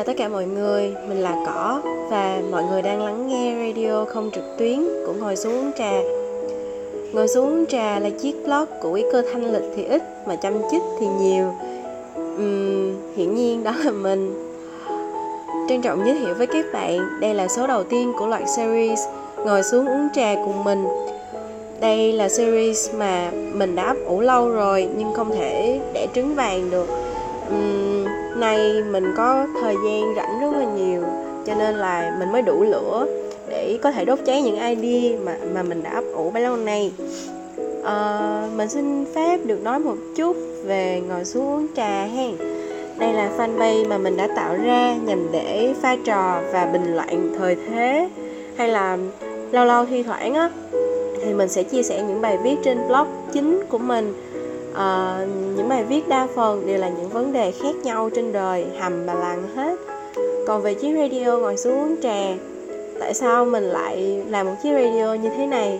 Xin chào tất cả mọi người Mình là Cỏ Và mọi người đang lắng nghe radio không trực tuyến Của Ngồi xuống uống trà. Ngồi xuống uống trà là chiếc blog của quý cơ thanh lịch thì ít Mà chăm chích thì nhiều. Uhm, Hiển nhiên đó là mình. Trân trọng giới thiệu với các bạn Đây là số đầu tiên của loạt series Ngồi xuống uống trà cùng mình. Đây là series mà mình đã ấp ủ lâu rồi nhưng không thể để trứng vàng được. Ừ, nay mình có thời gian rảnh rất là nhiều cho nên là mình mới đủ lửa để có thể đốt cháy những idea mà mà mình đã ấp ủ bấy lâu nay. À, mình xin phép được nói một chút về ngồi xuống uống trà ha. Đây là fanpage mà mình đã tạo ra nhằm để pha trò và bình luận thời thế hay là lâu lâu thi thoảng á thì mình sẽ chia sẻ những bài viết trên blog chính của mình à, những bài viết đa phần đều là những vấn đề khác nhau trên đời hầm mà lằng hết. Còn về chiếc radio ngồi xuống uống trà tại sao mình lại làm một chiếc radio như thế này?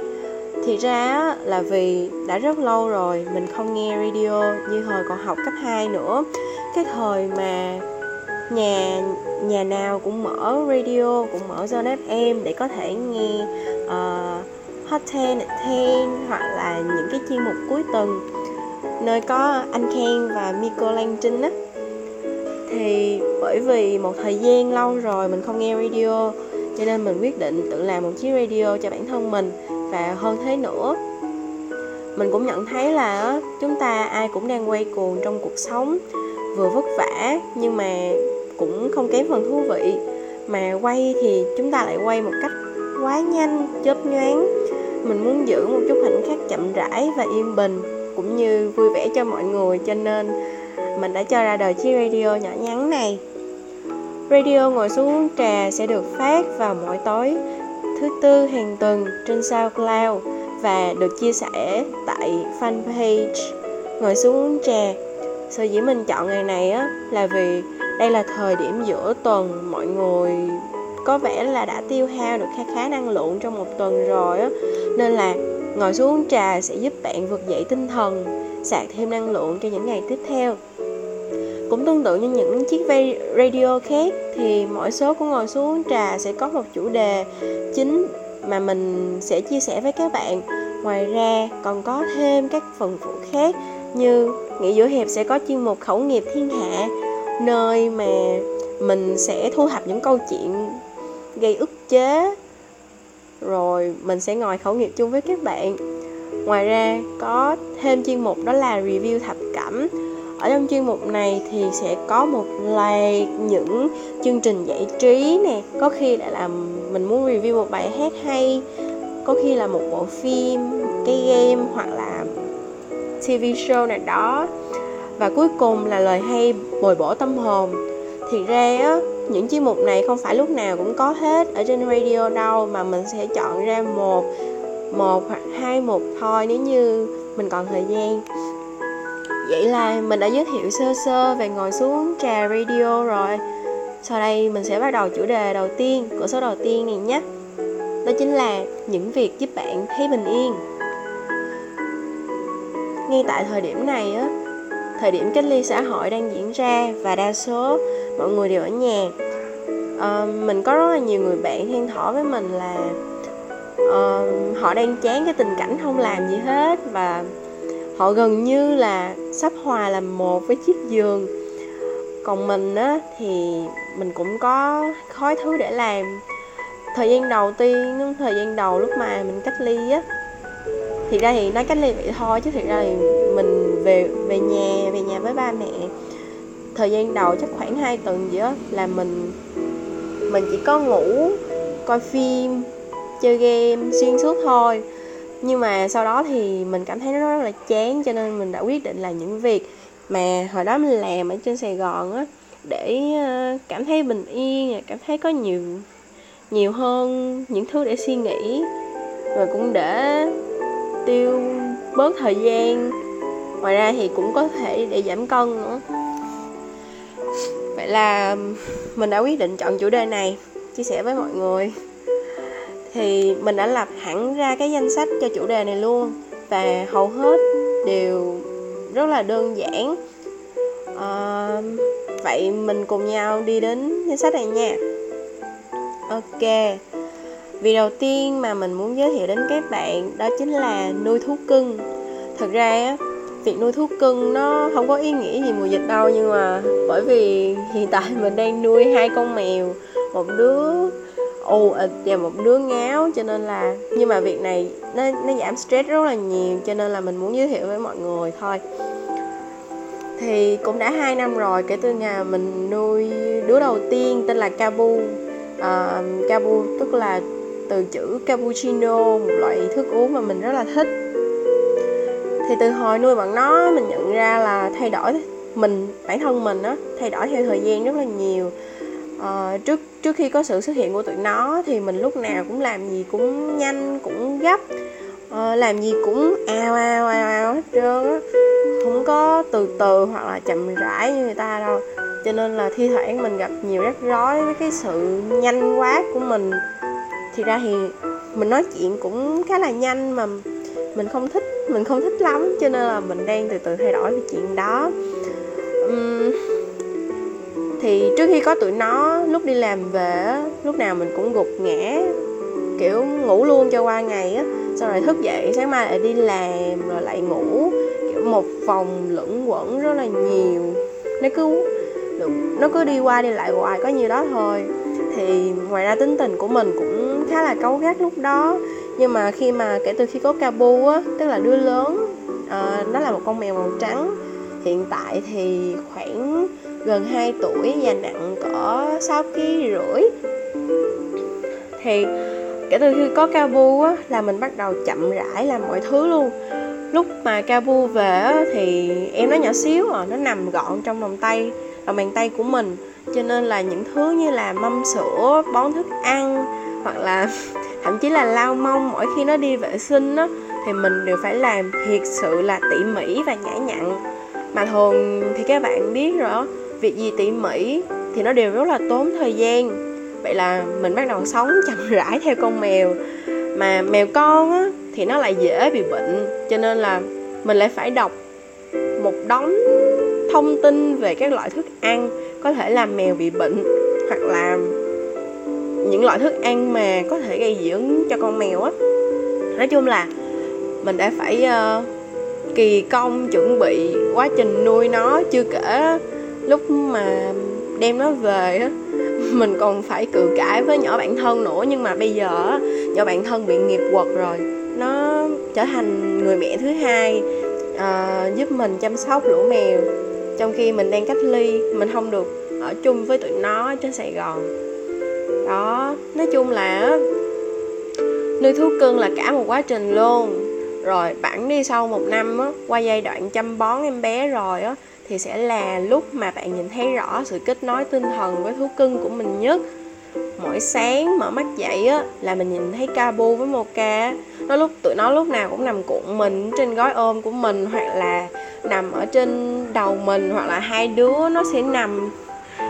Thì ra là vì đã rất lâu rồi mình không nghe radio như hồi còn học cấp 2 nữa. Cái thời mà nhà nhà nào cũng mở radio cũng mở Zone FM để có thể nghe uh, Hot 10 at 10 hoặc là những cái chuyên mục cuối tuần nơi có anh Ken và Miko Lan Trinh á. Thì bởi vì một thời gian lâu rồi mình không nghe radio, cho nên mình quyết định tự làm một chiếc radio cho bản thân mình và hơn thế nữa, mình cũng nhận thấy là chúng ta ai cũng đang quay cuồng trong cuộc sống, vừa vất vả nhưng mà cũng không kém phần thú vị. Mà quay thì chúng ta lại quay một cách quá nhanh, chớp nhoáng. Mình muốn giữ một chút khoảnh khắc chậm rãi và yên bình cũng như vui vẻ cho mọi người, cho nên mình đã cho ra đời chiếc radio nhỏ nhắn này. Radio ngồi xuống trà sẽ được phát vào mỗi tối thứ tư hàng tuần trên SoundCloud và được chia sẻ tại fanpage ngồi xuống trà. Sở dĩ mình chọn ngày này á, là vì đây là thời điểm giữa tuần mọi người có vẻ là đã tiêu hao được khá khá năng lượng trong một tuần rồi á. Nên là ngồi xuống uống trà sẽ giúp bạn vực dậy tinh thần, sạc thêm năng lượng cho những ngày tiếp theo. Cũng tương tự như những chiếc radio khác, thì mỗi số của ngồi xuống uống trà sẽ có một chủ đề chính mà mình sẽ chia sẻ với các bạn. Ngoài ra, còn có thêm các phần phụ khác như nghỉ giữa hiệp sẽ có chuyên mục khẩu nghiệp thiên hạ, nơi mà mình sẽ thu thập những câu chuyện gây ức chế rồi mình sẽ ngồi khẩu nghiệp chung với các bạn. Ngoài ra, có thêm chuyên mục đó là review thập cẩm. Ở trong chuyên mục này thì sẽ có một loạt những chương trình giải trí nè. Có khi lại là mình muốn review một bài hát hay. Có khi là một bộ phim cái game hoặc là tv show nào đó. Và cuối cùng là lời hay bồi bổ tâm hồn. Thì ra á những chuyên mục này không phải lúc nào cũng có hết ở trên radio đâu, mà mình sẽ chọn ra một một hoặc hai mục thôi nếu như mình còn thời gian. Vậy là mình đã giới thiệu sơ sơ về ngồi xuống trà radio rồi. Sau đây mình sẽ bắt đầu chủ đề đầu tiên, của số đầu tiên này nhé. Đó chính là những việc giúp bạn thấy bình yên. Ngay tại thời điểm này á, thời điểm cách ly xã hội đang diễn ra và đa số mọi người đều ở nhà. À, mình có rất là nhiều người bạn than thở với mình là à, họ đang chán cái tình cảnh không làm gì hết và họ gần như là sắp hòa làm một với chiếc giường. Còn mình á thì mình cũng có khói thứ để làm. Thời gian đầu tiên thời gian đầu lúc mà mình cách ly á thì ra thì nói cách ly vậy thôi chứ thực ra thì mình về về nhà về nhà với ba mẹ thời gian đầu chắc khoảng 2 tuần gì đó là mình mình chỉ có ngủ, coi phim, chơi game xuyên suốt thôi. Nhưng mà sau đó thì mình cảm thấy nó rất là chán, cho nên mình đã quyết định là những việc mà hồi đó mình làm ở trên sài gòn á, để ờ, cảm thấy bình yên cảm thấy có nhiều nhiều hơn những thứ để suy nghĩ. Và cũng để tiêu bớt thời gian. Ngoài ra thì cũng có thể để giảm cân nữa là mình đã quyết định chọn chủ đề này chia sẻ với mọi người. Thì mình đã lập hẳn ra cái danh sách cho chủ đề này luôn và hầu hết đều rất là đơn giản. À, vậy mình cùng nhau đi đến danh sách này nha. Ok vì đầu tiên mà mình muốn giới thiệu đến các bạn đó chính là nuôi thú cưng. Thực ra việc nuôi thú cưng nó không có ý nghĩa gì mùa dịch đâu nhưng mà bởi vì hiện tại mình đang nuôi hai con mèo một đứa ù ịch và một đứa ngáo cho nên là nhưng mà việc này nó nó giảm stress rất là nhiều cho nên là mình muốn giới thiệu với mọi người thôi. Thì cũng đã hai năm rồi kể từ ngày mình nuôi đứa đầu tiên tên là Kabu uh, Kabu tức là từ chữ cappuccino một loại thức uống mà mình rất là thích thì từ hồi nuôi bọn nó mình nhận ra là thay đổi mình bản thân mình á thay đổi theo thời gian rất là nhiều. À, trước trước khi có sự xuất hiện của tụi nó thì mình lúc nào cũng làm gì cũng nhanh cũng gấp. À, làm gì cũng ao ao ao ao hết trơn á. Không có từ từ hoặc là chậm rãi như người ta đâu. Cho nên là thi thoảng mình gặp nhiều rắc rối với cái sự nhanh quá của mình. Thì ra thì mình nói chuyện cũng khá là nhanh mà mình không thích mình không thích lắm cho nên là mình đang từ từ thay đổi cái chuyện đó. Uhm, thì trước khi có tụi nó lúc đi làm về lúc nào mình cũng gục ngã kiểu ngủ luôn cho qua ngày á. Sau rồi thức dậy sáng mai lại đi làm rồi lại ngủ. Kiểu một vòng lẫn quẩn rất là nhiều. Nó cứ nó cứ đi qua đi lại hoài có nhiêu đó thôi. Thì ngoài ra tính tình của mình cũng khá là cấu gắt lúc đó nhưng mà khi mà kể từ khi có Cabu á tức là đứa lớn à, nó là một con mèo màu trắng. Hiện tại thì khoảng gần 2 tuổi và nặng cỡ 6 kg rưỡi. Thì kể từ khi có Cabu á là mình bắt đầu chậm rãi làm mọi thứ luôn. Lúc mà Cabu về á, thì em nó nhỏ xíu à nó nằm gọn trong vòng tay lòng bàn tay của mình. Cho nên là những thứ như là mâm sữa bón thức ăn hoặc là thậm chí là lau mông, mỗi khi nó đi vệ sinh á, thì mình đều phải làm thiệt sự là tỉ mỉ và nhã nhặn. Mà thường thì các bạn biết rồi việc gì tỉ mỉ thì nó đều rất là tốn thời gian. Vậy là mình bắt đầu sống chậm rãi theo con mèo. Mà mèo con á, thì nó lại dễ bị bệnh, cho nên là mình lại phải đọc một đống thông tin về các loại thức ăn có thể làm mèo bị bệnh, hoặc là những loại thức ăn mà có thể gây dị ứng cho con mèo á. Nói chung là mình đã phải uh, kỳ công chuẩn bị quá trình nuôi nó chưa kể lúc mà đem nó về á mình còn phải cự cãi với nhỏ bạn thân nữa. Nhưng mà bây giờ nhỏ bạn thân bị nghiệp quật rồi nó trở thành người mẹ thứ hai uh, giúp mình chăm sóc lũ mèo. Trong khi mình đang cách ly mình không được ở chung với tụi nó trên sài gòn đó, nói chung là nuôi thú cưng là cả một quá trình luôn. Rồi, bạn đi sau một năm á, qua giai đoạn chăm bón em bé rồi á, thì sẽ là lúc mà bạn nhìn thấy rõ sự kết nối tinh thần với thú cưng của mình nhất. Mỗi sáng mở mắt dậy á, là mình nhìn thấy Cabu với Mocha nó lúc, tụi nó lúc nào cũng nằm cuộn mình trên gói ôm của mình, hoặc là nằm ở trên đầu mình, hoặc là hai đứa nó sẽ nằm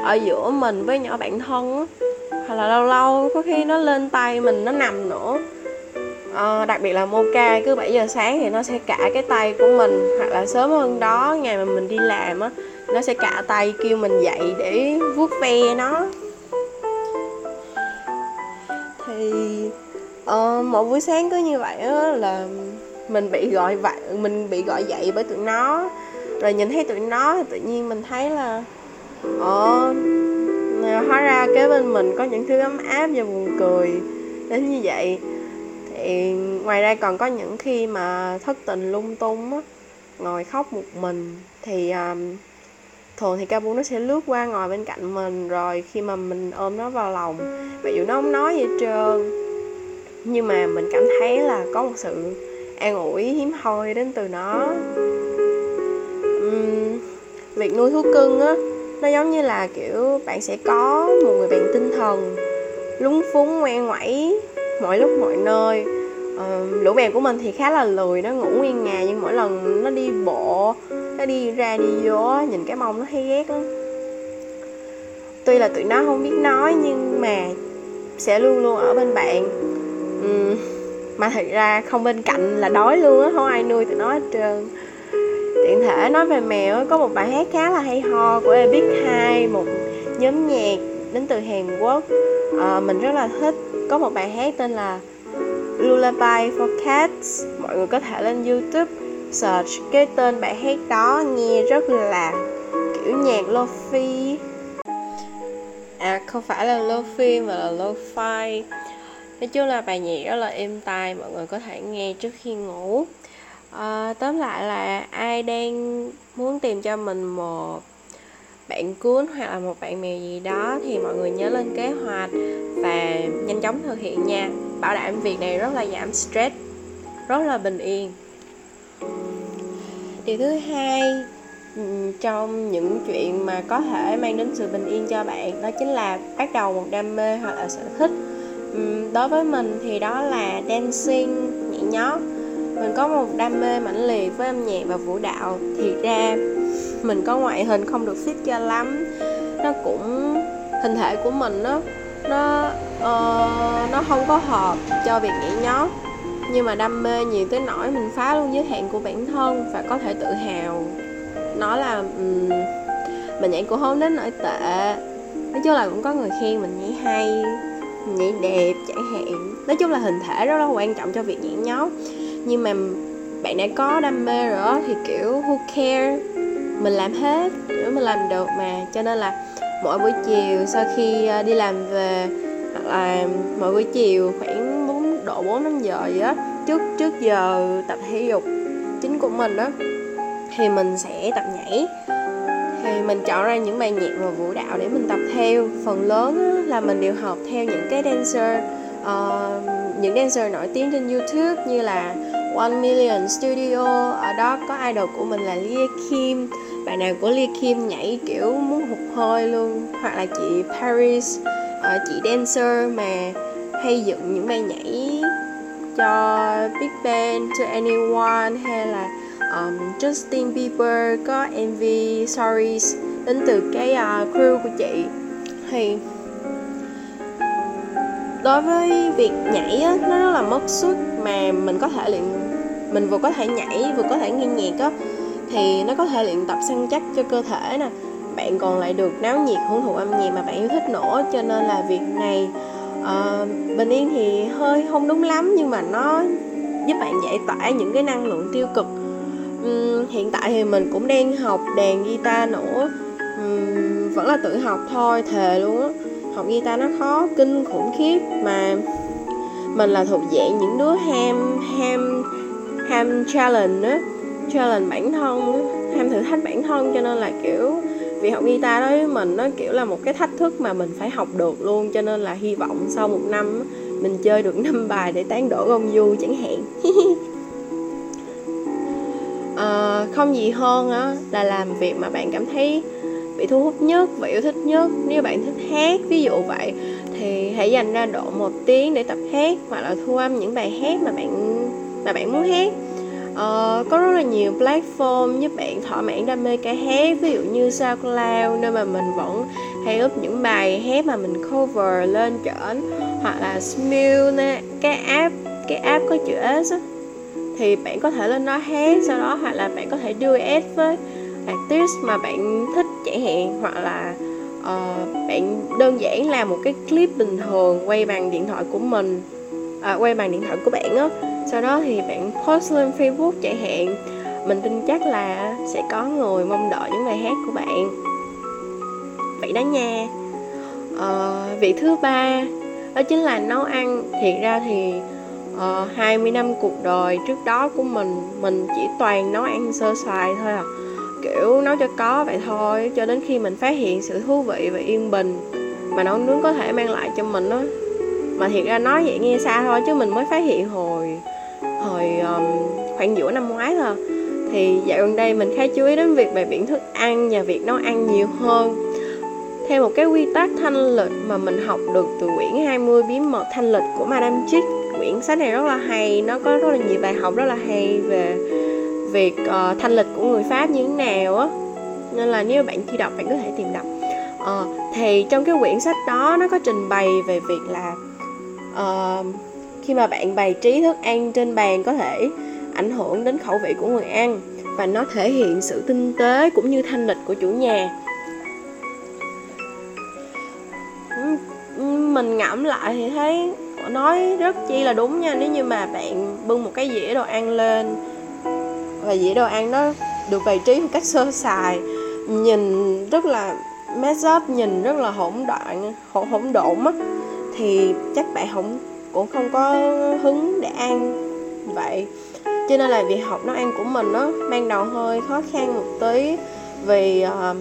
ở giữa mình với nhỏ bạn thân á. Hoặc là lâu lâu có khi nó lên tay mình nó nằm nữa. À, đặc biệt là Mocha cứ 7 giờ sáng thì nó sẽ cả cái tay của mình. Hoặc là sớm hơn đó ngày mà mình đi làm á nó sẽ cả tay kêu mình dậy để vuốt ve nó. Thì ờ, uh, mỗi buổi sáng cứ như vậy á là mình bị gọi vậy mình bị gọi dậy bởi tụi nó. Rồi nhìn thấy tụi nó thì tự nhiên mình thấy là ờ hóa ra kế bên mình có những thứ ấm áp và buồn cười đến như vậy. Thì ngoài ra còn có những khi mà thất tình lung tung á ngồi khóc một mình. Thì um, thường thì ca bu nó sẽ lướt qua ngồi bên cạnh mình rồi khi mà mình ôm nó vào lòng. Mặc dù nó không nói gì hết trơn nhưng mà mình cảm thấy là có một sự an ủi hiếm hoi đến từ nó. Uhm, việc nuôi thú cưng á nó giống như là kiểu bạn sẽ có một người bạn tinh thần lúng phúng ngoan ngoẩy mọi lúc mọi nơi. Uh, lũ bèn của mình thì khá là lười nó ngủ nguyên ngày nhưng mỗi lần nó đi bộ nó đi ra đi vô nhìn cái mông nó thấy ghét lắm. Tuy là tụi nó không biết nói nhưng mà sẽ luôn luôn ở bên bạn. Um, mà thật ra không bên cạnh là đói luôn á không ai nuôi tụi nó hết trơn tiện thể nói về mèo có một bài hát khá là hay ho của Epic 2 một nhóm nhạc đến từ Hàn Quốc. À, mình rất là thích. Có một bài hát tên là Lullaby for Cats mọi người có thể lên YouTube search cái tên bài hát đó nghe rất là kiểu nhạc lofi. À không phải là lofi mà là lo-fi. Nói chung là bài nhạc rất là êm tai mọi người có thể nghe trước khi ngủ à, tóm lại là ai đang muốn tìm cho mình một bạn cuốn hoặc là một bạn mèo gì đó thì mọi người nhớ lên kế hoạch và nhanh chóng thực hiện nha. Bảo đảm việc này rất là giảm stress rất là bình yên. Điều thứ hai trong những chuyện mà có thể mang đến sự bình yên cho bạn đó chính là bắt đầu một đam mê hoặc là sở thích. Đối với mình thì đó là dancing nhảy nhót mình có một đam mê mãnh liệt với âm nhạc và vũ đạo. Thì ra mình có ngoại hình không được fit cho lắm. Nó cũng hình thể của mình nó nó uh, nó không có hợp cho việc nhảy nhót. Nhưng mà đam mê nhiều tới nỗi mình phá luôn giới hạn của bản thân và có thể tự hào. Nói là um, mình nhảy cũng không đến nỗi tệ. Nói chung là cũng có người khen mình nhảy hay nhảy đẹp chẳng hạn. Nói chung là hình thể rất là quan trọng cho việc nhảy nhót nhưng mà bạn đã có đam mê rồi thì kiểu who care? Mình làm hết nếu mình làm được mà. Cho nên là mỗi buổi chiều sau khi ờ, đi làm về hoặc là mỗi buổi chiều khoảng 4 độ 4 năm giờ gì đó trước trước giờ tập thể dục chính của mình đó thì mình sẽ tập nhảy. Thì mình chọn ra những bài nhạc và vũ đạo để mình tập theo. Phần lớn là mình đều học theo những cái dancer uh, những dancer nổi tiếng trên youtube như là One Million Studio. Ở đó có idol của mình là Lia Kim. Bạn nào của Lia Kim nhảy kiểu muốn hụt hơi luôn. Hoặc là chị Paris ờ, chị dancer mà hay dựng những bài nhảy cho Big Bang to Anyone hay là um, Justin Bieber có MV Stories đến từ cái uh, crew của chị. Thì đối với việc nhảy á, nó rất là mất sức mà mình có thể luyện mình vừa có thể nhảy vừa có thể nghe nhạc á thì nó có thể luyện tập săn chắc cho cơ thể nè. Bạn còn lại được náo nhiệt hưởng thụ âm nhạc mà bạn yêu thích nữa cho nên là việc này uh, bình yên thì hơi không đúng lắm nhưng mà nó giúp bạn giải tỏa những cái năng lượng tiêu cực. Um, hiện tại thì mình cũng đang học đàn guitar nữa. Um, vẫn là tự học thôi thề luôn á. Học guitar nó khó kinh khủng khiếp mà mình là thuộc dạng những đứa ham ham ham challenge á challenge bản thân á ham thử thách bản thân cho nên là kiểu việc học guitar đối với mình nó kiểu là một cái thách thức mà mình phải học được luôn cho nên là hy vọng sau một năm mình chơi được năm bài để tán đổ ông du chẳng hạn. À, không gì hơn á là làm việc mà bạn cảm thấy bị thu hút nhất và yêu thích nhất. Nếu bạn thích hát ví dụ vậy thì hãy dành ra độ một tiếng để tập hát hoặc là thu âm những bài hát mà bạn mà bạn muốn hát. Uh, có rất là nhiều platform giúp bạn thỏa mãn đam mê ca hát ví dụ như SoundCloud nơi mà mình vẫn hay up những bài hát mà mình cover lên trển hoặc là Smule nè cái app cái app có chữ S á. Thì bạn có thể lên đó hát sau đó hoặc là bạn có thể duet với artist mà bạn thích chẳng hạn hoặc là uh, bạn đơn giản làm một cái clip bình thường quay bằng điện thoại của mình à, quay bằng điện thoại của bạn á sau đó thì bạn post lên facebook chạy hạn. Mình tin chắc là sẽ có người mong đợi những bài hát của bạn. Vậy đó nha. Ờ, à, việc thứ ba đó chính là nấu ăn. Thiệt ra thì ờ, uh, 20 năm cuộc đời trước đó của mình mình chỉ toàn nấu ăn sơ xoài thôi à. Kiểu nấu cho có vậy thôi cho đến khi mình phát hiện sự thú vị và yên bình mà nấu nướng có thể mang lại cho mình đó mà thiệt ra nói vậy nghe xa thôi chứ mình mới phát hiện hồi hồi um, khoảng giữa năm ngoái thôi. Thì dạo gần đây mình khá chú ý đến việc bài biển thức ăn và việc nấu ăn nhiều hơn. Theo một cái quy tắc thanh lịch mà mình học được từ quyển 20 bí mật thanh lịch của Madame Chick quyển sách này rất là hay nó có rất là nhiều bài học rất là hay về việc uh, thanh lịch của người Pháp như thế nào á. Nên là nếu bạn chưa đọc bạn có thể tìm đọc. Uh, thì trong cái quyển sách đó nó có trình bày về việc là uh, khi mà bạn bày trí thức ăn trên bàn có thể ảnh hưởng đến khẩu vị của người ăn và nó thể hiện sự tinh tế cũng như thanh lịch của chủ nhà. Ừ, ừ, mình ngẫm lại thì thấy nói rất chi là đúng nha, nếu như mà bạn bưng một cái dĩa đồ ăn lên và dĩa đồ ăn nó được bày trí một cách sơ sài, nhìn rất là mess up, nhìn rất là hỗn đoạn, hỗn hỗn độn á, thì chắc bạn không cũng không có hứng để ăn vậy. Cho nên là việc học nấu ăn của mình nó ban đầu hơi khó khăn một tí vì uh,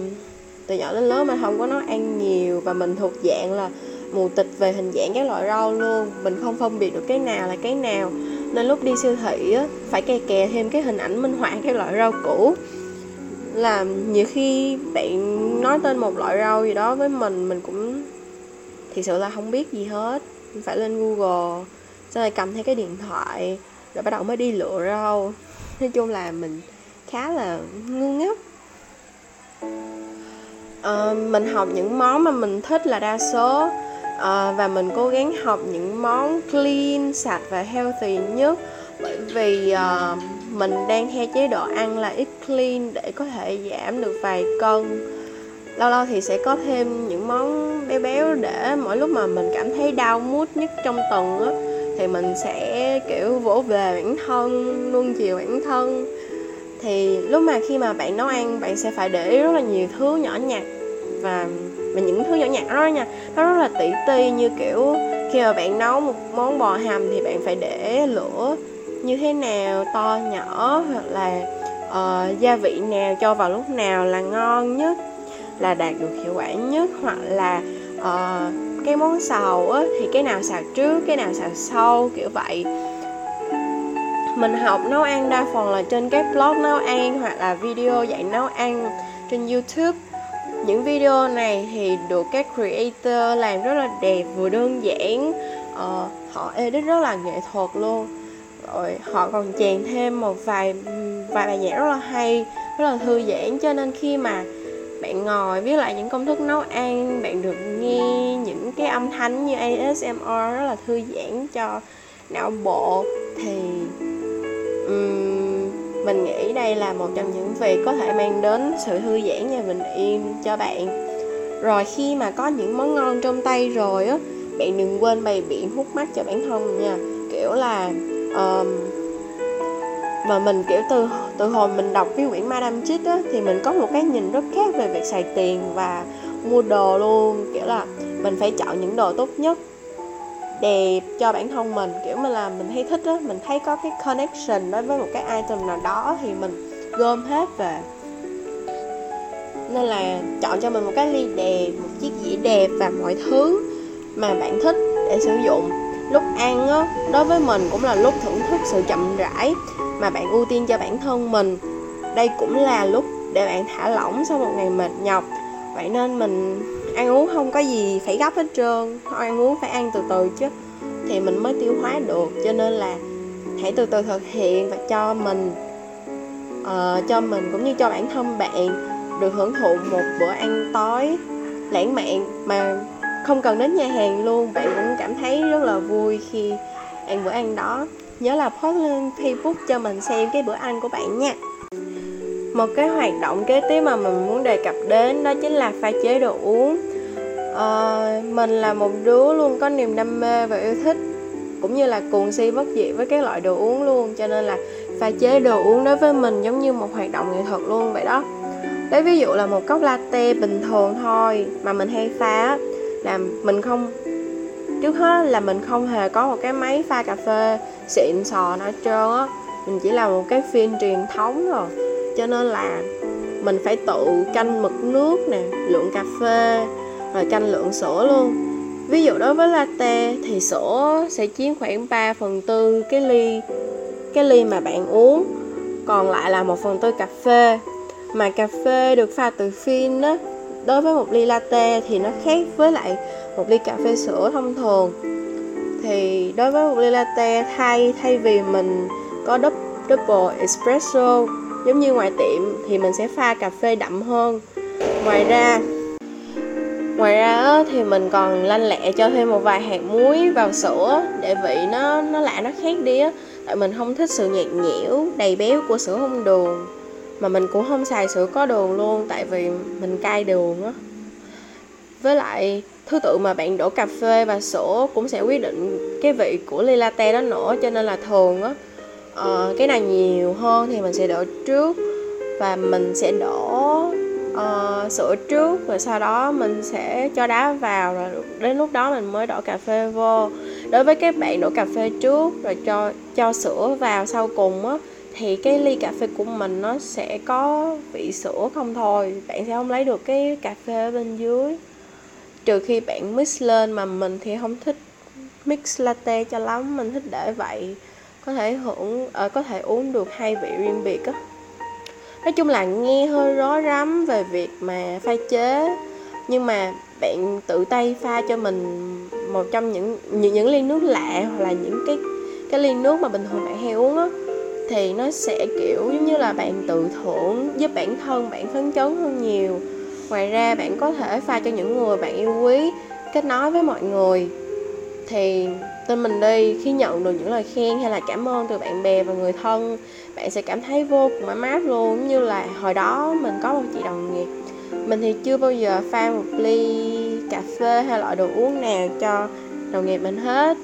từ nhỏ đến lớn mình không có nấu ăn nhiều và mình thuộc dạng là mù tịch về hình dạng các loại rau luôn. Mình không phân biệt được cái nào là cái nào. Nên lúc đi siêu thị á, phải kè kè thêm cái hình ảnh minh họa các loại rau cũ là nhiều khi bạn nói tên một loại rau gì đó với mình mình cũng thì sự là không biết gì hết mình phải lên google xong rồi cầm theo cái điện thoại rồi bắt đầu mới đi lựa rau. Nói chung là mình khá là ngu ngốc. À, mình học những món mà mình thích là đa số. À, và mình cố gắng học những món clean sạch và healthy nhất. Bởi vì à, mình đang theo chế độ ăn là ít clean để có thể giảm được vài cân lâu lâu thì sẽ có thêm những món béo béo để mỗi lúc mà mình cảm thấy đau mút nhất trong tuần á thì mình sẽ kiểu vỗ về bản thân luôn chiều bản thân. Thì lúc mà khi mà bạn nấu ăn bạn sẽ phải để ý rất là nhiều thứ nhỏ nhặt và và những thứ nhỏ nhặt đó nha nó rất là tỉ ti. Như kiểu khi mà bạn nấu một món bò hầm thì bạn phải để lửa như thế nào to nhỏ hoặc là uh, gia vị nào cho vào lúc nào là ngon nhất là đạt được hiệu quả nhất hoặc là uh, cái món xào á, thì cái nào xào trước cái nào xào sau kiểu vậy. Mình học nấu ăn đa phần là trên các blog nấu ăn hoặc là video dạy nấu ăn trên youtube. Những video này thì được các creator làm rất là đẹp vừa đơn giản uh, họ edit rất là nghệ thuật luôn. Rồi họ còn chèn thêm một vài vài bài nhạc rất là hay rất là thư giãn cho nên khi mà bạn ngồi viết lại những công thức nấu ăn bạn được nghe những cái âm thanh như ASMR rất là thư giãn cho não bộ. Thì um, mình nghĩ đây là một trong những việc có thể mang đến sự thư giãn và bình yên cho bạn. Rồi khi mà có những món ngon trong tay rồi á bạn đừng quên bày biện hút mắt cho bản thân nha. Kiểu là um, mà mình, kiểu, từ từ hồi mình đọc cái quyển Madame Chit á, thì mình có một cái nhìn rất khác về việc xài tiền và mua đồ luôn. Kiểu là mình phải chọn những đồ tốt nhất, đẹp cho bản thân mình. Kiểu mà là mình thấy thích á, mình thấy có cái connection đối với một cái item nào đó thì mình gom hết về. Nên là chọn cho mình một cái ly đẹp, một chiếc dĩa đẹp và mọi thứ mà bạn thích để sử dụng. Lúc ăn á, đối với mình cũng là lúc thưởng thức sự chậm rãi mà bạn ưu tiên cho bản thân mình. Đây cũng là lúc để bạn thả lỏng sau một ngày mệt nhọc. Vậy nên mình ăn uống không có gì phải gấp hết trơn ăn uống phải ăn từ từ chứ. Thì mình mới tiêu hóa được cho nên là hãy từ từ thực hiện và cho mình uh, cho mình cũng như cho bản thân bạn được hưởng thụ một bữa ăn tối lãng mạn mà không cần đến nhà hàng luôn. Bạn cũng cảm thấy rất là vui khi ăn bữa ăn đó nhớ là post lên facebook cho mình xem cái bữa ăn của bạn nha. Một cái hoạt động kế tiếp mà mình muốn đề cập đến đó chính là pha chế đồ uống. À, mình là một đứa luôn có niềm đam mê và yêu thích cũng như là cuồng si bất diệt với các loại đồ uống luôn cho nên là pha chế đồ uống đối với mình giống như một hoạt động nghệ thuật luôn vậy đó. Lấy ví dụ là một cốc latte bình thường thôi mà mình hay pha là mình không trước hết là mình không hề có một cái máy pha cà phê xịn sò nó trơn á. Mình chỉ là một cái phim truyền thống rồi cho nên là mình phải tự canh mực nước nè, lượng cà phê, rồi canh lượng sữa luôn. Ví dụ đối với latte thì sữa sẽ chiếm khoảng 3 phần tư cái ly cái ly mà bạn uống. Còn lại là một phần tư cà phê. Mà cà phê được pha từ phin á, đối với một ly latte thì nó khác với lại một ly cà phê sữa thông thường thì đối với một ly latte thay thay vì mình có double espresso, giống như ngoài tiệm thì mình sẽ pha cà phê đậm hơn. Ngoài ra ngoài ra thì mình còn lanh lẹ cho thêm một vài hạt muối vào sữa để vị nó nó lạ, nó khác đi á. Tại mình không thích sự nhạt nhẽo, đầy béo của sữa không đường. Mà mình cũng không xài sữa có đường luôn, tại vì mình cay đường á. Với lại thứ tự mà bạn đổ cà phê và sữa cũng sẽ quyết định cái vị của ly latte đó nữa cho nên là thường á uh, cái nào nhiều hơn thì mình sẽ đổ trước và mình sẽ đổ uh, sữa trước rồi sau đó mình sẽ cho đá vào rồi đến lúc đó mình mới đổ cà phê vô. Đối với các bạn đổ cà phê trước rồi cho cho sữa vào sau cùng á thì cái ly cà phê của mình nó sẽ có vị sữa không thôi. Bạn sẽ không lấy được cái cà phê ở bên dưới trừ khi bạn mix lên mà mình thì không thích mix latte cho lắm. Mình thích để vậy có thể hưởng à, có thể uống được hai vị riêng biệt á. Nói chung là nghe hơi rối rắm về việc mà pha chế nhưng mà bạn tự tay pha cho mình một trong những những, những ly nước lạ hoặc là những cái cái ly nước mà bình thường bạn hay uống á thì nó sẽ kiểu giống như là bạn tự thưởng giúp bản thân bạn phấn chấn hơn nhiều ngoài ra bạn có thể pha cho những người bạn yêu quý, kết nối với mọi người. Thì tin mình đi, khi nhận được những lời khen hay là cảm ơn từ bạn bè và người thân, bạn sẽ cảm thấy vô cùng ấm áp luôn, như là hồi đó mình có một chị đồng nghiệp. Mình thì chưa bao giờ pha một ly cà phê hay loại đồ uống nào cho đồng nghiệp mình hết.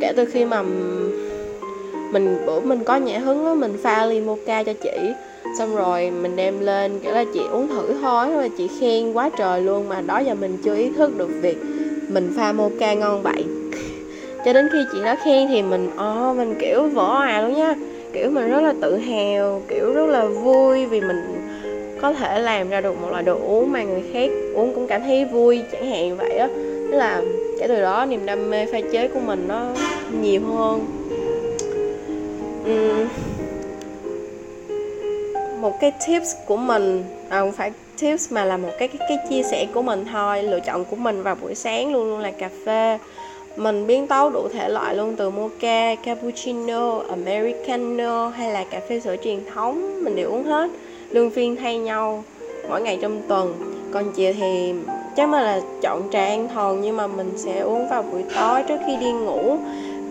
Kể từ khi mà mình, bữa mình có nhã hứng đó mình pha ly mocha cho chị xong rồi mình đem lên kiểu là chị uống thử thôi mà chị khen quá trời luôn mà đó giờ mình chưa ý thức được việc mình pha mocha ngon vậy. Cho đến khi chị đó khen thì mình ồ oh, mình kiểu vỡ à luôn nha. Kiểu mình rất là tự hào kiểu rất là vui vì mình có thể làm ra được một loại đồ uống mà người khác uống cũng cảm thấy vui chẳng hạn vậy á. Tức là kể từ đó niềm đam mê pha chế của mình nó nhiều hơn. Uhm, một cái tips của mình à, không phải tips mà là một cái, cái cái chia sẻ của mình thôi lựa chọn của mình vào buổi sáng luôn luôn là cà phê. Mình biến tấu đủ thể loại luôn từ mocha, cappuccino, americano hay là cà phê sữa truyền thống mình đều uống hết. Luân phiên thay nhau mỗi ngày trong tuần. Còn chiều thì chắc mà là chọn trà an thần nhưng mà mình sẽ uống vào buổi tối trước khi đi ngủ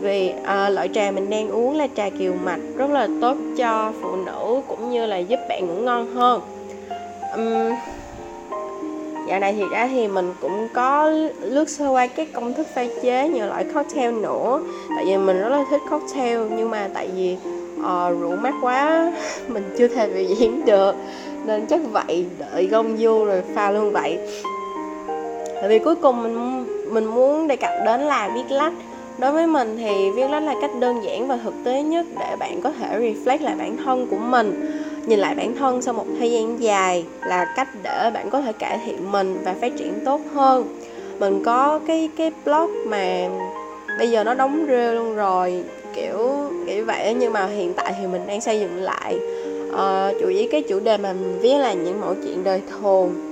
vì à, loại trà mình đang uống là trà kiều mạch rất là tốt cho phụ nữ cũng như là giúp bạn ngủ ngon hơn. Um, dạo này thì ra thì mình cũng có lướt sơ qua các công thức pha chế nhiều loại cocktail nữa. Tại vì mình rất là thích cocktail nhưng mà tại vì uh, rượu mát quá mình chưa thể biểu diễn được. Nên chắc vậy đợi gông du rồi pha luôn vậy. Tại vì cuối cùng mình mình muốn đề cập đến là viết lách đối với mình thì viết lách là cách đơn giản và thực tế nhất để bạn có thể reflect lại bản thân của mình. Nhìn lại bản thân sau một thời gian dài là cách để bạn có thể cải thiện mình và phát triển tốt hơn. Mình có cái cái blog mà bây giờ nó đóng rêu luôn rồi kiểu kiểu vậy nhưng mà hiện tại thì mình đang xây dựng lại uh, chủ yếu cái chủ đề mà mình viết là những mẫu chuyện đời thường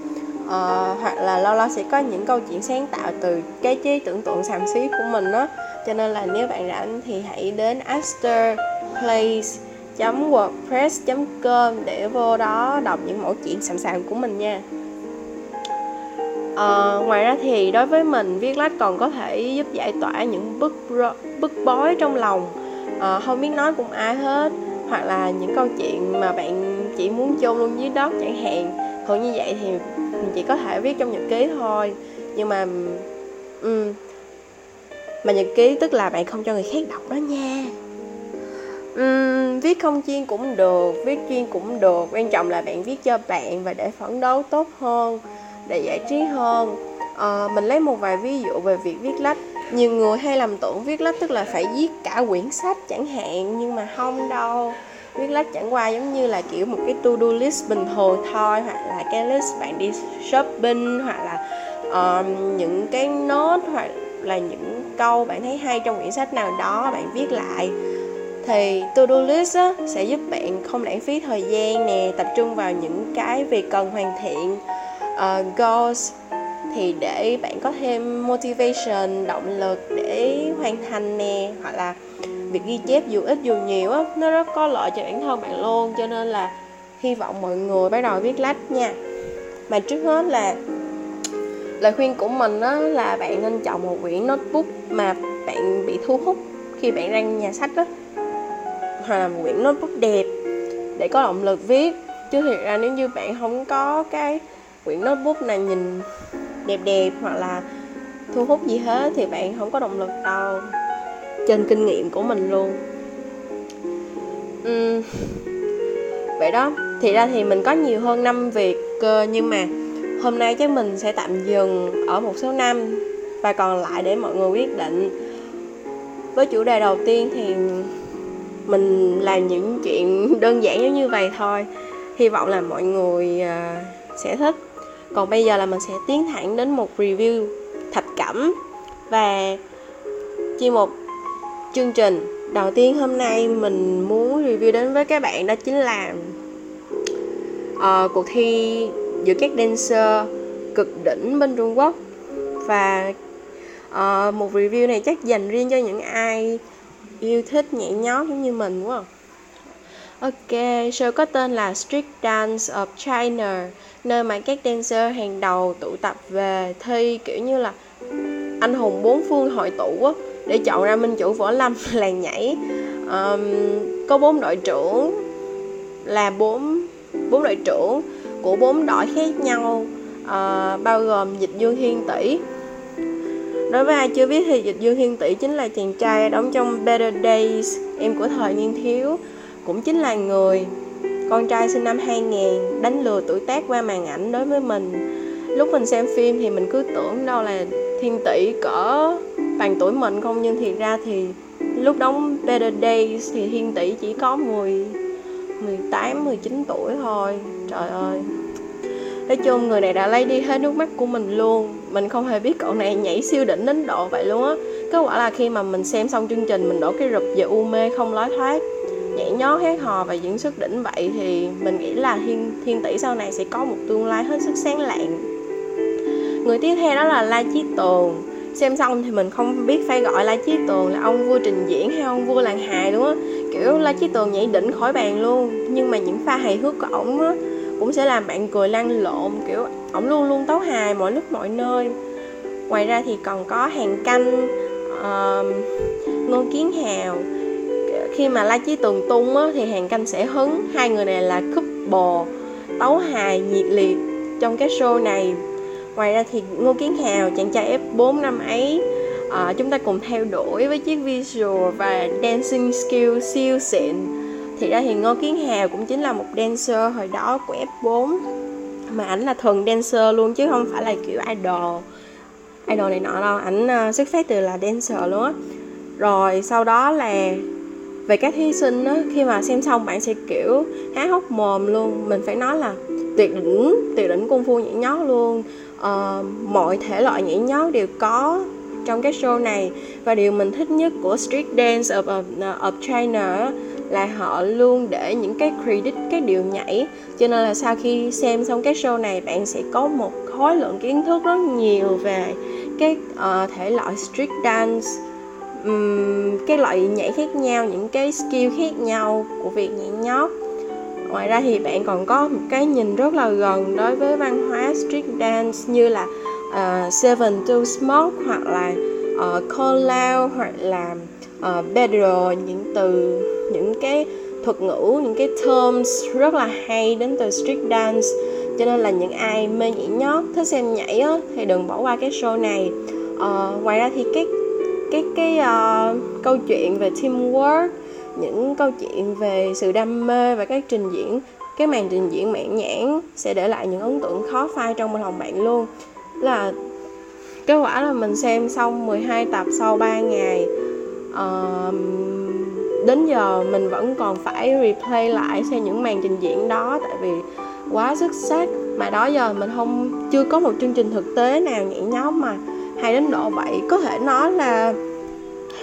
uh, hoặc là lâu lâu sẽ có những câu chuyện sáng tạo từ cái trí tưởng tượng xàm xí của mình đó cho nên là nếu bạn rảnh thì hãy đến asterplace wordpress com để vô đó đọc những mẫu chuyện sàm sàm của mình nha. Uh, ngoài ra thì đối với mình viết lách còn có thể giúp giải tỏa những bức bức bối trong lòng. Uh, không biết nói cùng ai hết hoặc là những câu chuyện mà bạn chỉ muốn chôn luôn dưới đất chẳng hạn. Thường như vậy thì mình chỉ có thể viết trong nhật ký thôi. Nhưng mà um, mà nhật ký tức là bạn không cho người khác đọc đó nha. Um, viết không chuyên cũng được viết chuyên cũng được. Quan trọng là bạn viết cho bạn và để phấn đấu tốt hơn để giải trí hơn. Uh, mình lấy một vài ví dụ về việc viết lách. Nhiều người hay làm tưởng viết lách tức là phải viết cả quyển sách chẳng hạn nhưng mà không đâu viết lách chẳng qua giống như là kiểu một cái to do list bình thường thôi hoặc là cái list bạn đi shopping hoặc là um, những cái nốt hoặc là những câu bạn thấy hay trong quyển sách nào đó bạn viết lại. Thì to-do list á, sẽ giúp bạn không lãng phí thời gian nè tập trung vào những cái việc cần hoàn thiện uh, goals. Thì để bạn có thêm motivation động lực để hoàn thành nè hoặc là việc ghi chép dù ít dù nhiều á, nó rất có lợi cho bản thân bạn luôn, cho nên là hy vọng mọi người bắt đầu viết lách nha. Mà trước hết là, lời khuyên của mình á, là bạn nên chọn một quyển notebook mà bạn bị thu hút khi bạn ra nhà sách á. Hoặc là một quyển notebook đẹp để có động lực viết. Chứ thiệt ra nếu như bạn không có cái quyển notebook này nhìn đẹp đẹp hoặc là thu hút gì hết thì bạn không có động lực đâu trên kinh nghiệm của mình luôn. Uhm, vậy đó thì ra thì mình có nhiều hơn năm việc cơ nhưng mà hôm nay chắc mình sẽ tạm dừng ở một số năm và còn lại để mọi người quyết định. Với chủ đề đầu tiên thì mình làm những chuyện đơn giản giống như vậy thôi. Hy vọng là mọi người à, sẽ thích. Còn bây giờ là mình sẽ tiến thẳng đến một review thập cẩm và chuyên một chương trình. Đầu tiên hôm nay mình muốn review đến với các bạn đó chính là uh, cuộc thi giữa các dancer cực đỉnh bên Trung Quốc. Và uh, một review này chắc dành riêng cho những ai yêu thích nhảy nhót giống như mình quá Ok, show có tên là Street Dance of China Nơi mà các dancer hàng đầu tụ tập về thi kiểu như là anh hùng bốn phương hội tụ á. Để chọn ra minh chủ võ lâm làng nhảy. Um, Có bốn đội trưởng là bốn bốn đội trưởng của bốn đội khác nhau uh, Bao gồm Dịch Dương thiên Tỷ. Đối với ai chưa biết thì Dịch Dương thiên Tỷ chính là chàng trai đóng trong Better Days Em của thời niên thiếu. Cũng chính là người con trai sinh năm 2000 đánh lừa tuổi tác qua màn ảnh đối với mình. Lúc mình xem phim thì mình cứ tưởng đâu là thiên tỷ cỡ bằng tuổi mình không, nhưng thì ra thì lúc đóng Better Days thì thiên tỷ chỉ có 10 18 19 tuổi thôi. Trời ơi. Nói chung người này đã lấy đi hết nước mắt của mình luôn. Mình không hề biết cậu này nhảy siêu đỉnh đến độ vậy luôn á. Kết quả là khi mà mình xem xong chương trình, mình đổ cái rụp về u mê không lối thoát, nhảy nhót hát hò và diễn xuất đỉnh vậy thì mình nghĩ là thiên thiên tỷ sau này sẽ có một tương lai hết sức sáng lạng. Người tiếp theo đó là la chí tường xem xong thì mình không biết phải gọi la chí tường là ông vua trình diễn hay ông vua làng hài đúng không kiểu la chí tường nhảy đỉnh khỏi bàn luôn nhưng mà những pha hài hước của ổng á cũng sẽ làm bạn cười lăn lộn kiểu ổng luôn luôn tấu hài mọi lúc mọi nơi. Ngoài ra thì còn có hàng canh uh, ngô kiến hào. Khi mà La Chí Tường tung á, thì hàng canh sẽ hứng. Hai người này là couple tấu hài nhiệt liệt trong cái show này ngoài ra thì Ngô Kiến Hào chàng trai F4 năm ấy uh, chúng ta cùng theo đuổi với chiếc visual và dancing skill siêu xịn. Thì ra thì Ngô Kiến Hào cũng chính là một dancer hồi đó của F4 mà ảnh là thuần dancer luôn chứ không phải là kiểu idol. Idol này nọ đâu ảnh uh, xuất phát từ là dancer luôn á. Rồi sau đó là về các thí sinh á khi mà xem xong bạn sẽ kiểu há hốc mồm luôn. Mình phải nói là tuyệt đỉnh tuyệt đỉnh công phu nhảy nhót luôn uh, mọi thể loại nhảy nhót đều có trong cái show này. Và điều mình thích nhất của Street Dance of, of, of China là họ luôn để những cái credit cái điều nhảy. Cho nên là sau khi xem xong cái show này bạn sẽ có một khối lượng kiến thức rất nhiều về cái uh, thể loại street dance. Um, cái loại nhảy khác nhau những cái skill khác nhau của việc nhảy nhót ngoài ra thì bạn còn có một cái nhìn rất là gần đối với văn hóa street dance như là uh, Seven to Smoke hoặc là uh, Call Out hoặc là ờ, uh, Better những từ những cái thuật ngữ những cái terms rất là hay đến từ street dance. Cho nên là những ai mê nhảy nhót thích xem nhảy á, thì đừng bỏ qua cái show này. Uh, ngoài ra thì cái cái cái uh, câu chuyện về teamwork những câu chuyện về sự đam mê và các trình diễn cái màn trình diễn mãn nhãn sẽ để lại những ấn tượng khó phai trong lòng bạn luôn. Là kết quả là mình xem xong 12 tập sau 3 ngày uh, đến giờ mình vẫn còn phải replay lại xem những màn trình diễn đó tại vì quá xuất sắc. Mà đó giờ mình không chưa có một chương trình thực tế nào nhảy nhóm mà hay đến độ vậy. Có thể nói là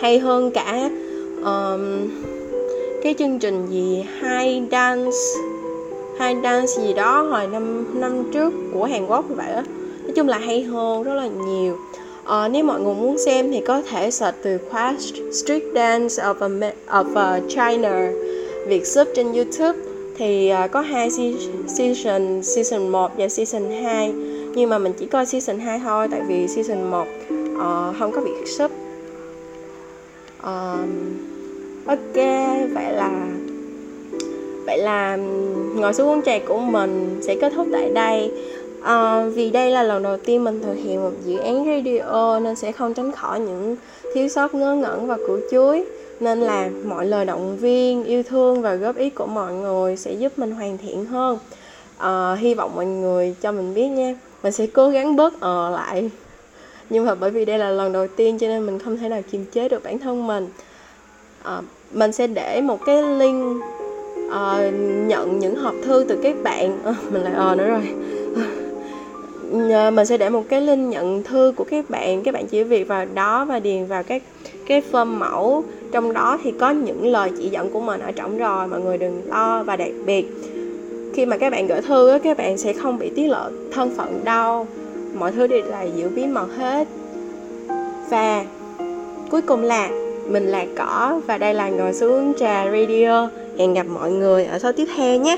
hay hơn cả um, cái chương trình gì hai dance hai dance gì đó hồi năm năm trước của Hàn Quốc như vậy á. Nói chung là hay hơn rất là nhiều. Ờ, nếu mọi người muốn xem thì có thể search từ khóa Street Dance of, a, of uh, China Việt sub trên YouTube. Thì uh, có hai season season 1 và season 2 nhưng mà mình chỉ coi season 2 thôi tại vì season 1 uh, ờ, không có việc sub. Um, ok vậy là vậy là ngồi xuống uống trà của mình sẽ kết thúc tại đây. À, vì đây là lần đầu tiên mình thực hiện một dự án radio nên sẽ không tránh khỏi những thiếu sót ngớ ngẩn và củ chuối. Nên là mọi lời động viên yêu thương và góp ý của mọi người sẽ giúp mình hoàn thiện hơn. À, hy vọng mọi người cho mình biết nha. Mình sẽ cố gắng bớt ờ lại. Nhưng mà bởi vì đây là lần đầu tiên cho nên mình không thể nào kiềm chế được bản thân mình. À, mình sẽ để một cái link uh, nhận những hộp thư từ các bạn. À, mình lại ờ nữa rồi. Ờ, mình sẽ để một cái link nhận thư của các bạn. Các bạn chỉ việc vào đó và điền vào các cái form mẫu. Trong đó thì có những lời chỉ dẫn của mình ở trong rồi mọi người đừng lo và đặc biệt khi mà các bạn gửi thư các bạn sẽ không bị tiết lộ thân phận đâu. Mọi thứ đều là giữ bí mật hết. Và cuối cùng là mình là cỏ và đây là ngồi xuống trà radio. Hẹn gặp mọi người ở số tiếp theo nhé.